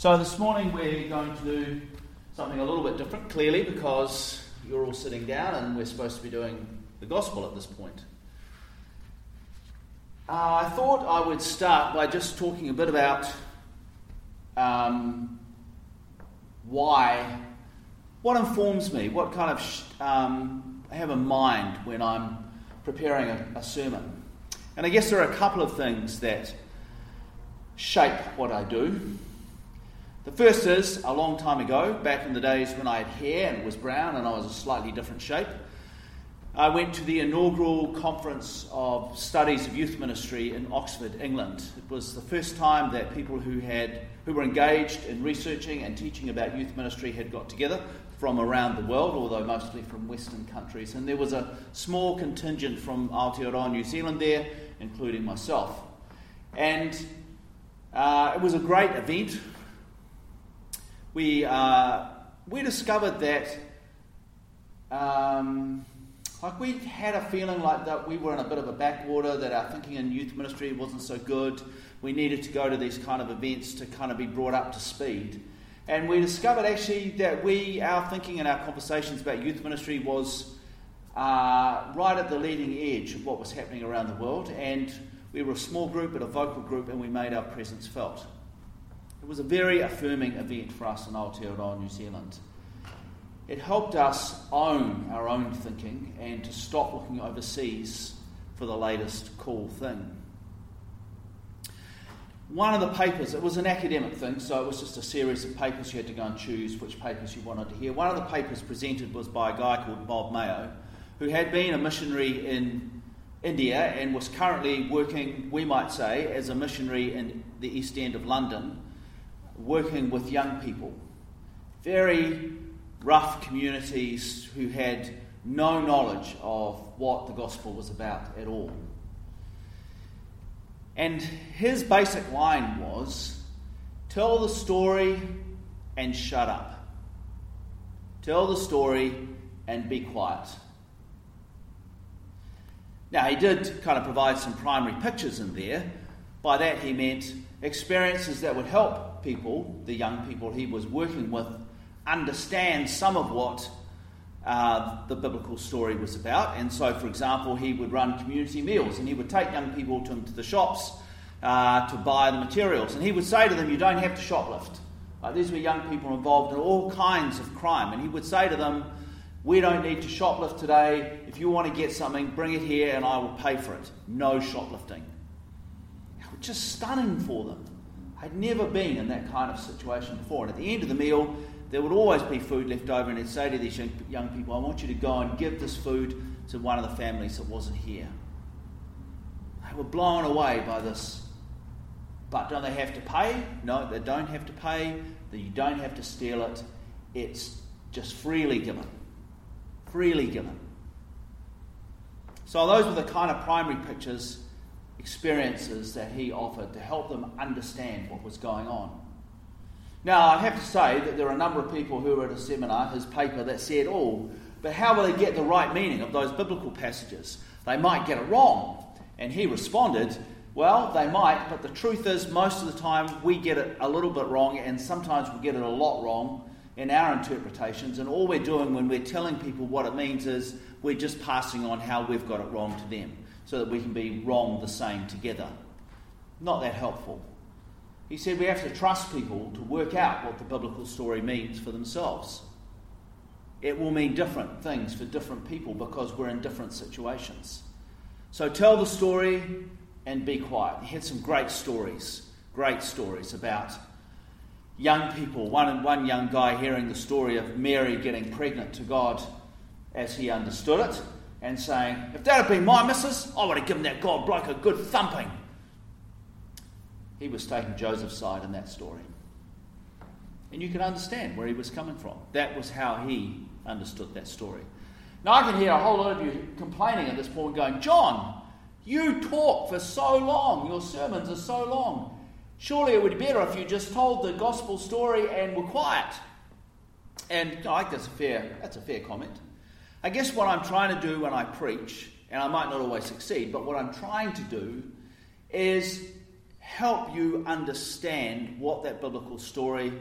So, this morning we're going to do something a little bit different, clearly, because you're all sitting down and we're supposed to be doing the gospel at this point. Uh, I thought I would start by just talking a bit about um, why, what informs me, what kind of sh- um, I have in mind when I'm preparing a, a sermon. And I guess there are a couple of things that shape what I do. The first is a long time ago, back in the days when I had hair and it was brown and I was a slightly different shape. I went to the inaugural conference of studies of youth ministry in Oxford, England. It was the first time that people who had who were engaged in researching and teaching about youth ministry had got together from around the world, although mostly from Western countries. And there was a small contingent from Aotearoa, New Zealand there, including myself. And uh, it was a great event we, uh, we discovered that um, like we had a feeling like that we were in a bit of a backwater, that our thinking in youth ministry wasn't so good. We needed to go to these kind of events to kind of be brought up to speed. And we discovered actually that we, our thinking and our conversations about youth ministry was uh, right at the leading edge of what was happening around the world. And we were a small group, but a vocal group, and we made our presence felt. Was a very affirming event for us in Aotearoa, New Zealand. It helped us own our own thinking and to stop looking overseas for the latest cool thing. One of the papers, it was an academic thing, so it was just a series of papers. You had to go and choose which papers you wanted to hear. One of the papers presented was by a guy called Bob Mayo, who had been a missionary in India and was currently working, we might say, as a missionary in the East End of London working with young people, very rough communities who had no knowledge of what the gospel was about at all. And his basic line was tell the story and shut up. Tell the story and be quiet. Now, he did kind of provide some primary pictures in there. By that, he meant experiences that would help people, the young people he was working with, understand some of what uh, the biblical story was about. And so, for example, he would run community meals and he would take young people to, to the shops uh, to buy the materials. And he would say to them, You don't have to shoplift. These were young people involved in all kinds of crime. And he would say to them, We don't need to shoplift today. If you want to get something, bring it here and I will pay for it. No shoplifting. Just stunning for them. I'd never been in that kind of situation before. And at the end of the meal, there would always be food left over, and he'd say to these young people, I want you to go and give this food to one of the families that wasn't here. They were blown away by this. But don't they have to pay? No, they don't have to pay. You don't have to steal it. It's just freely given. Freely given. So, those were the kind of primary pictures experiences that he offered to help them understand what was going on. Now, I have to say that there are a number of people who were at a seminar, his paper, that said, oh, but how will they get the right meaning of those biblical passages? They might get it wrong. And he responded, well, they might, but the truth is, most of the time we get it a little bit wrong, and sometimes we get it a lot wrong in our interpretations. And all we're doing when we're telling people what it means is we're just passing on how we've got it wrong to them so that we can be wrong the same together. Not that helpful. He said we have to trust people to work out what the biblical story means for themselves. It will mean different things for different people because we're in different situations. So tell the story and be quiet. He had some great stories, great stories about young people. One, one young guy hearing the story of Mary getting pregnant to God as he understood it and saying, If that had been my missus, I would have given that God bloke a good thumping. He was taking Joseph's side in that story. And you can understand where he was coming from. That was how he understood that story. Now, I can hear a whole lot of you complaining at this point, going, John, you talk for so long. Your sermons are so long. Surely it would be better if you just told the gospel story and were quiet. And I think that's a fair, that's a fair comment. I guess what I'm trying to do when I preach, and I might not always succeed, but what I'm trying to do is help you understand what that biblical story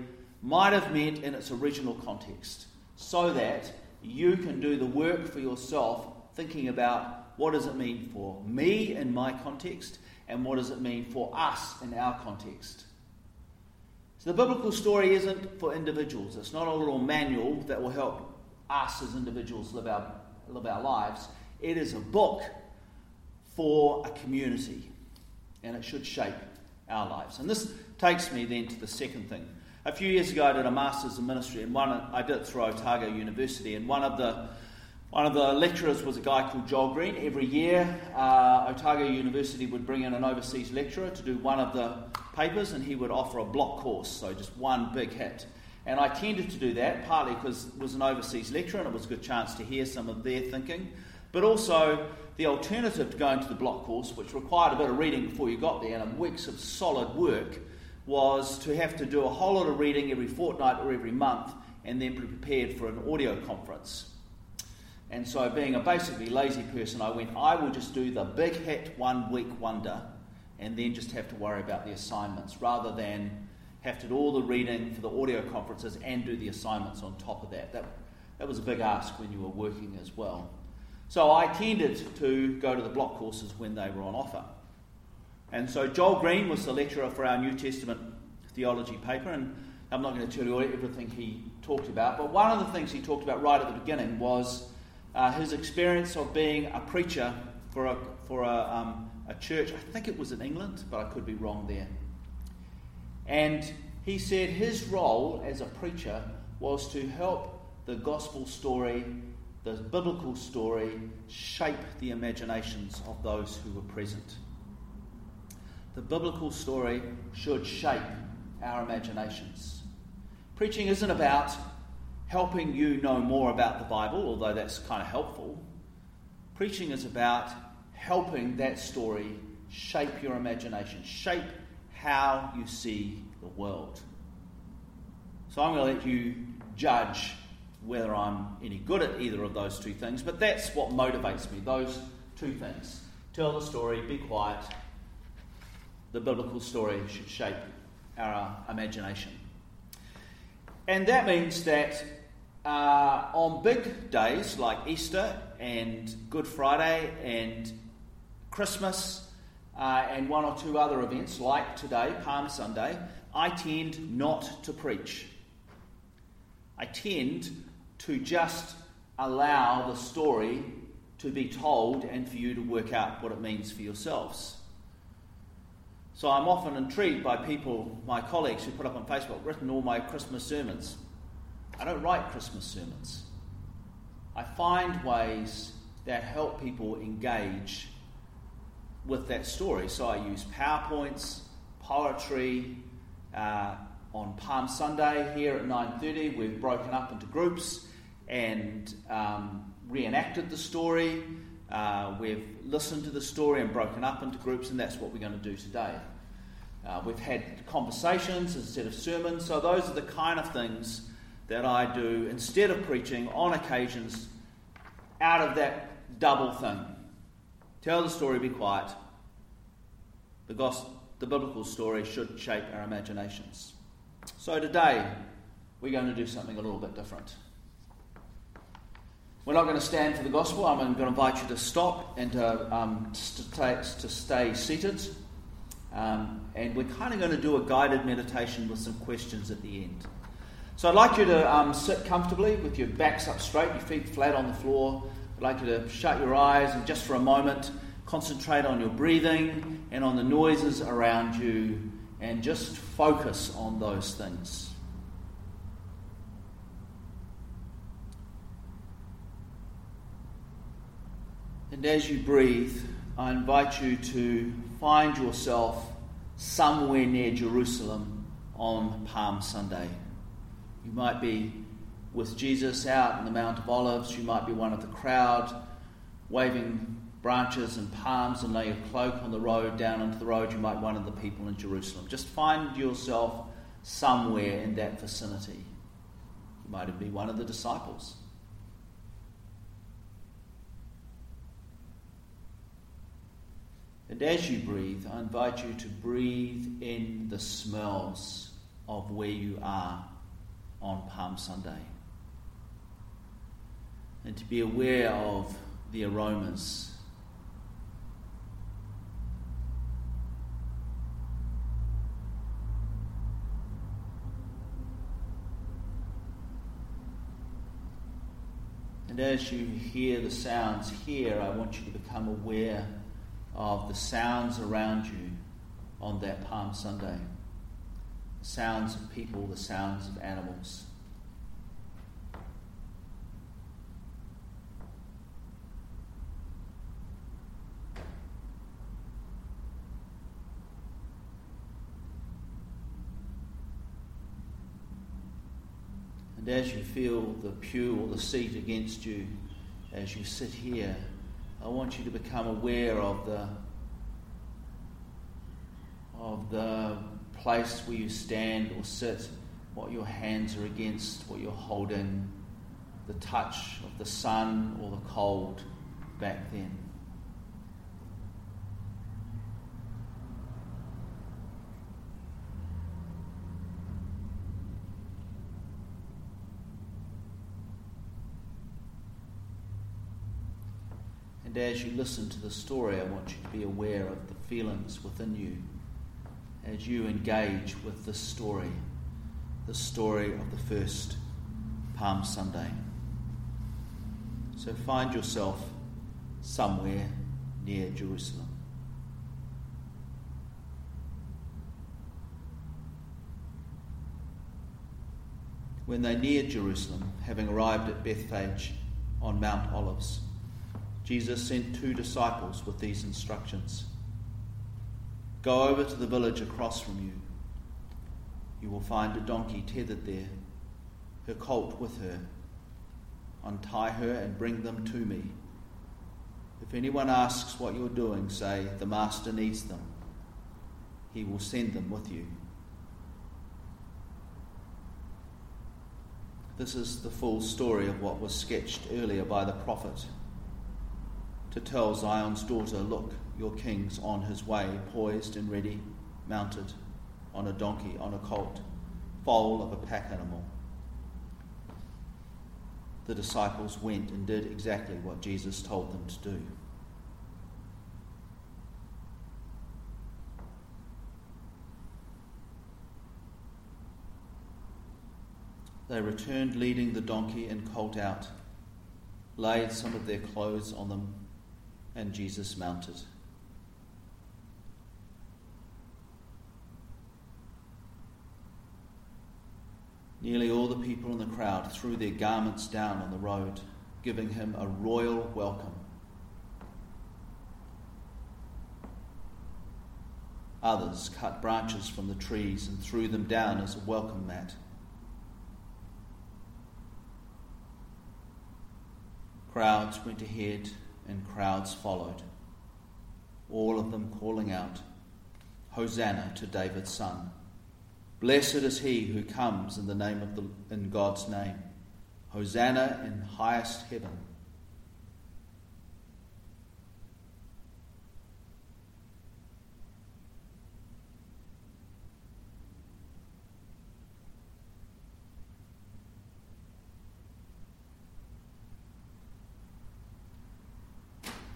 might have meant in its original context so that you can do the work for yourself thinking about what does it mean for me in my context and what does it mean for us in our context. So the biblical story isn't for individuals. It's not a little manual that will help us as individuals live our, live our lives. It is a book for a community, and it should shape our lives. And this takes me then to the second thing. A few years ago, I did a master's in ministry, and one I did it through Otago University, and one of the one of the lecturers was a guy called Joel Green. Every year, uh, Otago University would bring in an overseas lecturer to do one of the papers, and he would offer a block course, so just one big hit. And I tended to do that, partly because it was an overseas lecturer and it was a good chance to hear some of their thinking, but also the alternative to going to the block course, which required a bit of reading before you got there and weeks of solid work, was to have to do a whole lot of reading every fortnight or every month and then be prepared for an audio conference. And so, being a basically lazy person, I went, I will just do the big hit one week wonder and then just have to worry about the assignments rather than have to do all the reading for the audio conferences and do the assignments on top of that. That, that was a big ask when you were working as well. So I tended to go to the block courses when they were on offer. And so Joel Green was the lecturer for our New Testament theology paper, and I'm not going to tell you everything he talked about, but one of the things he talked about right at the beginning was uh, his experience of being a preacher for a, for a, um, a church. I think it was in England, but I could be wrong there. And he said his role as a preacher was to help the gospel story the biblical story shape the imaginations of those who were present. The biblical story should shape our imaginations. Preaching isn't about helping you know more about the Bible, although that's kind of helpful. Preaching is about helping that story shape your imagination, shape how you see the world. So I'm going to let you judge whether I'm any good at either of those two things, but that's what motivates me those two things. Tell the story, be quiet. The biblical story should shape our imagination. And that means that uh, on big days like Easter and Good Friday and Christmas uh, and one or two other events like today, Palm Sunday, I tend not to preach. I tend to just allow the story to be told and for you to work out what it means for yourselves. So I'm often intrigued by people, my colleagues who put up on Facebook, written all my Christmas sermons. I don't write Christmas sermons. I find ways that help people engage with that story. So I use PowerPoints, poetry. Uh, on Palm Sunday here at 9:30, we've broken up into groups and um, reenacted the story. Uh, we've listened to the story and broken up into groups, and that's what we're going to do today. Uh, we've had conversations instead of sermons, so those are the kind of things that I do instead of preaching on occasions out of that double thing. Tell the story, be quiet. The, gospel, the biblical story should shape our imaginations. So today, we're going to do something a little bit different. We're not going to stand for the gospel. I'm going to invite you to stop and to, um, to, stay, seated. Um, and we're kind of going to do a guided meditation with some questions at the end. So I'd like you to um, sit comfortably with your backs up straight, your feet flat on the floor. I'd like you to shut your eyes and just for a moment concentrate on your breathing and on the noises around you and just focus on those things. And as you breathe, I invite you to find yourself somewhere near Jerusalem on Palm Sunday. You might be with Jesus out in the Mount of Olives, you might be one of the crowd waving branches and palms and lay your cloak on the road down into the road. You might one of the people in Jerusalem. Just find yourself somewhere in that vicinity. You might be one of the disciples. And as you breathe, I invite you to breathe in the smells of where you are on Palm Sunday. And to be aware of the aromas And as you hear the sounds here, I want you to become aware of the sounds around you on that Palm Sunday the sounds of people, the sounds of animals. And as you feel the pew or the seat against you, as you sit here, I want you to become aware of the of the place where you stand or sit, what your hands are against, what you're holding, the touch of the sun or the cold back then. And as you listen to the story, I want you to be aware of the feelings within you as you engage with this story, the story of the first Palm Sunday. So find yourself somewhere near Jerusalem. When they neared Jerusalem, having arrived at Bethphage on Mount Olives, Jesus sent two disciples with these instructions Go over to the village across from you. You will find a donkey tethered there, her colt with her. Untie her and bring them to me. If anyone asks what you're doing, say, The Master needs them. He will send them with you. This is the full story of what was sketched earlier by the prophet to tell Zion's daughter, Look, your king's on his way, poised and ready, mounted on a donkey, on a colt, foal of a pack animal. The disciples went and did exactly what Jesus told them to do. They returned leading the donkey and colt out, laid some of their clothes on them, and Jesus mounted. Nearly all the people in the crowd threw their garments down on the road, giving him a royal welcome. Others cut branches from the trees and threw them down as a welcome mat. Crowds went ahead and crowds followed, all of them calling out, Hosanna to David's son. Blessed is he who comes in the name of the, in God's name. Hosanna in highest heaven.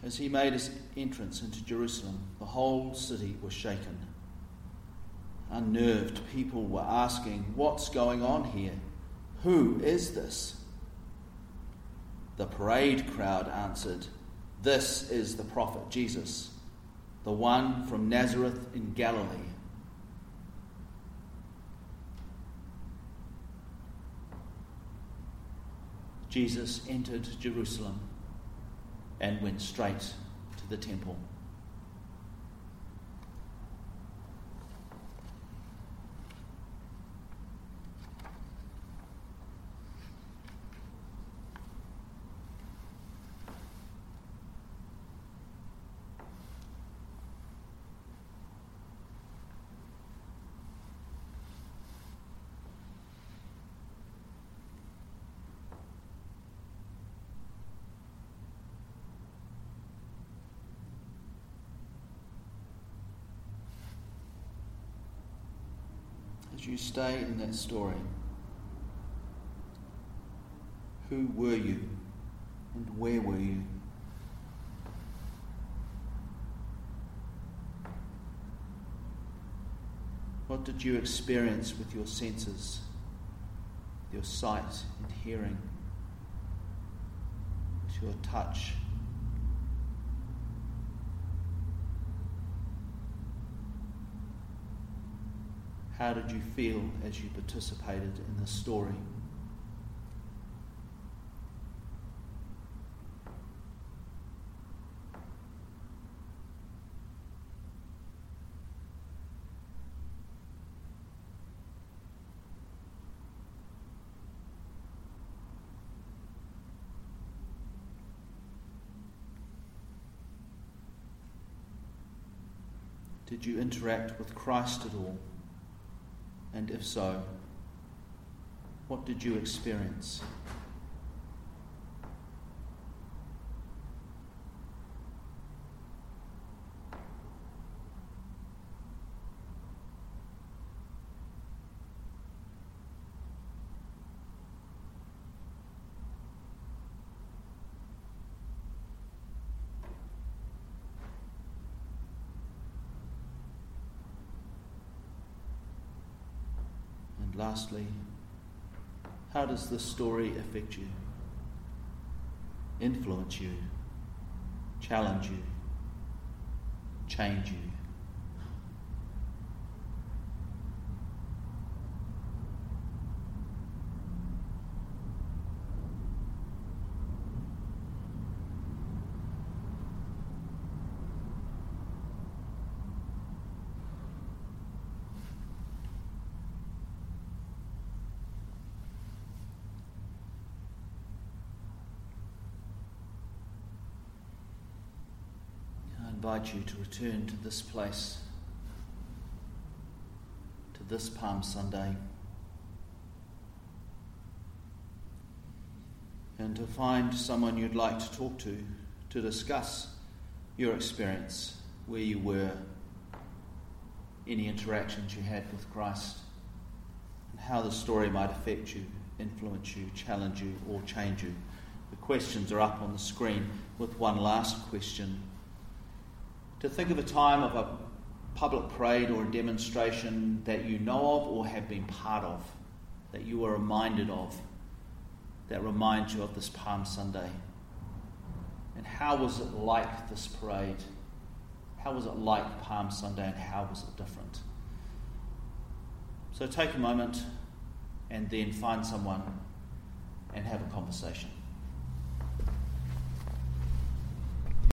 As he made his entrance into Jerusalem, the whole city was shaken unnerved people were asking, What's going on here? Who is this? The parade crowd answered, This is the prophet Jesus, the one from Nazareth in Galilee. Jesus entered Jerusalem and went straight to the temple. Did you stay in that story? Who were you and where were you? What did you experience with your senses, your sight and hearing, with your touch? How did you feel as you participated in this story? Did you interact with Christ at all? And if so, what did you experience? Lastly, how does this story affect you, influence you, challenge you, change you? Invite you to return to this place, to this Palm Sunday, and to find someone you'd like to talk to to discuss your experience, where you were, any interactions you had with Christ, and how the story might affect you, influence you, challenge you, or change you. The questions are up on the screen with one last question to think of a time of a public parade or a demonstration that you know of or have been part of, that you were reminded of, that reminds you of this Palm Sunday. And how was it like this parade? How was it like Palm Sunday and how was it different? So take a moment and then find someone and have a conversation.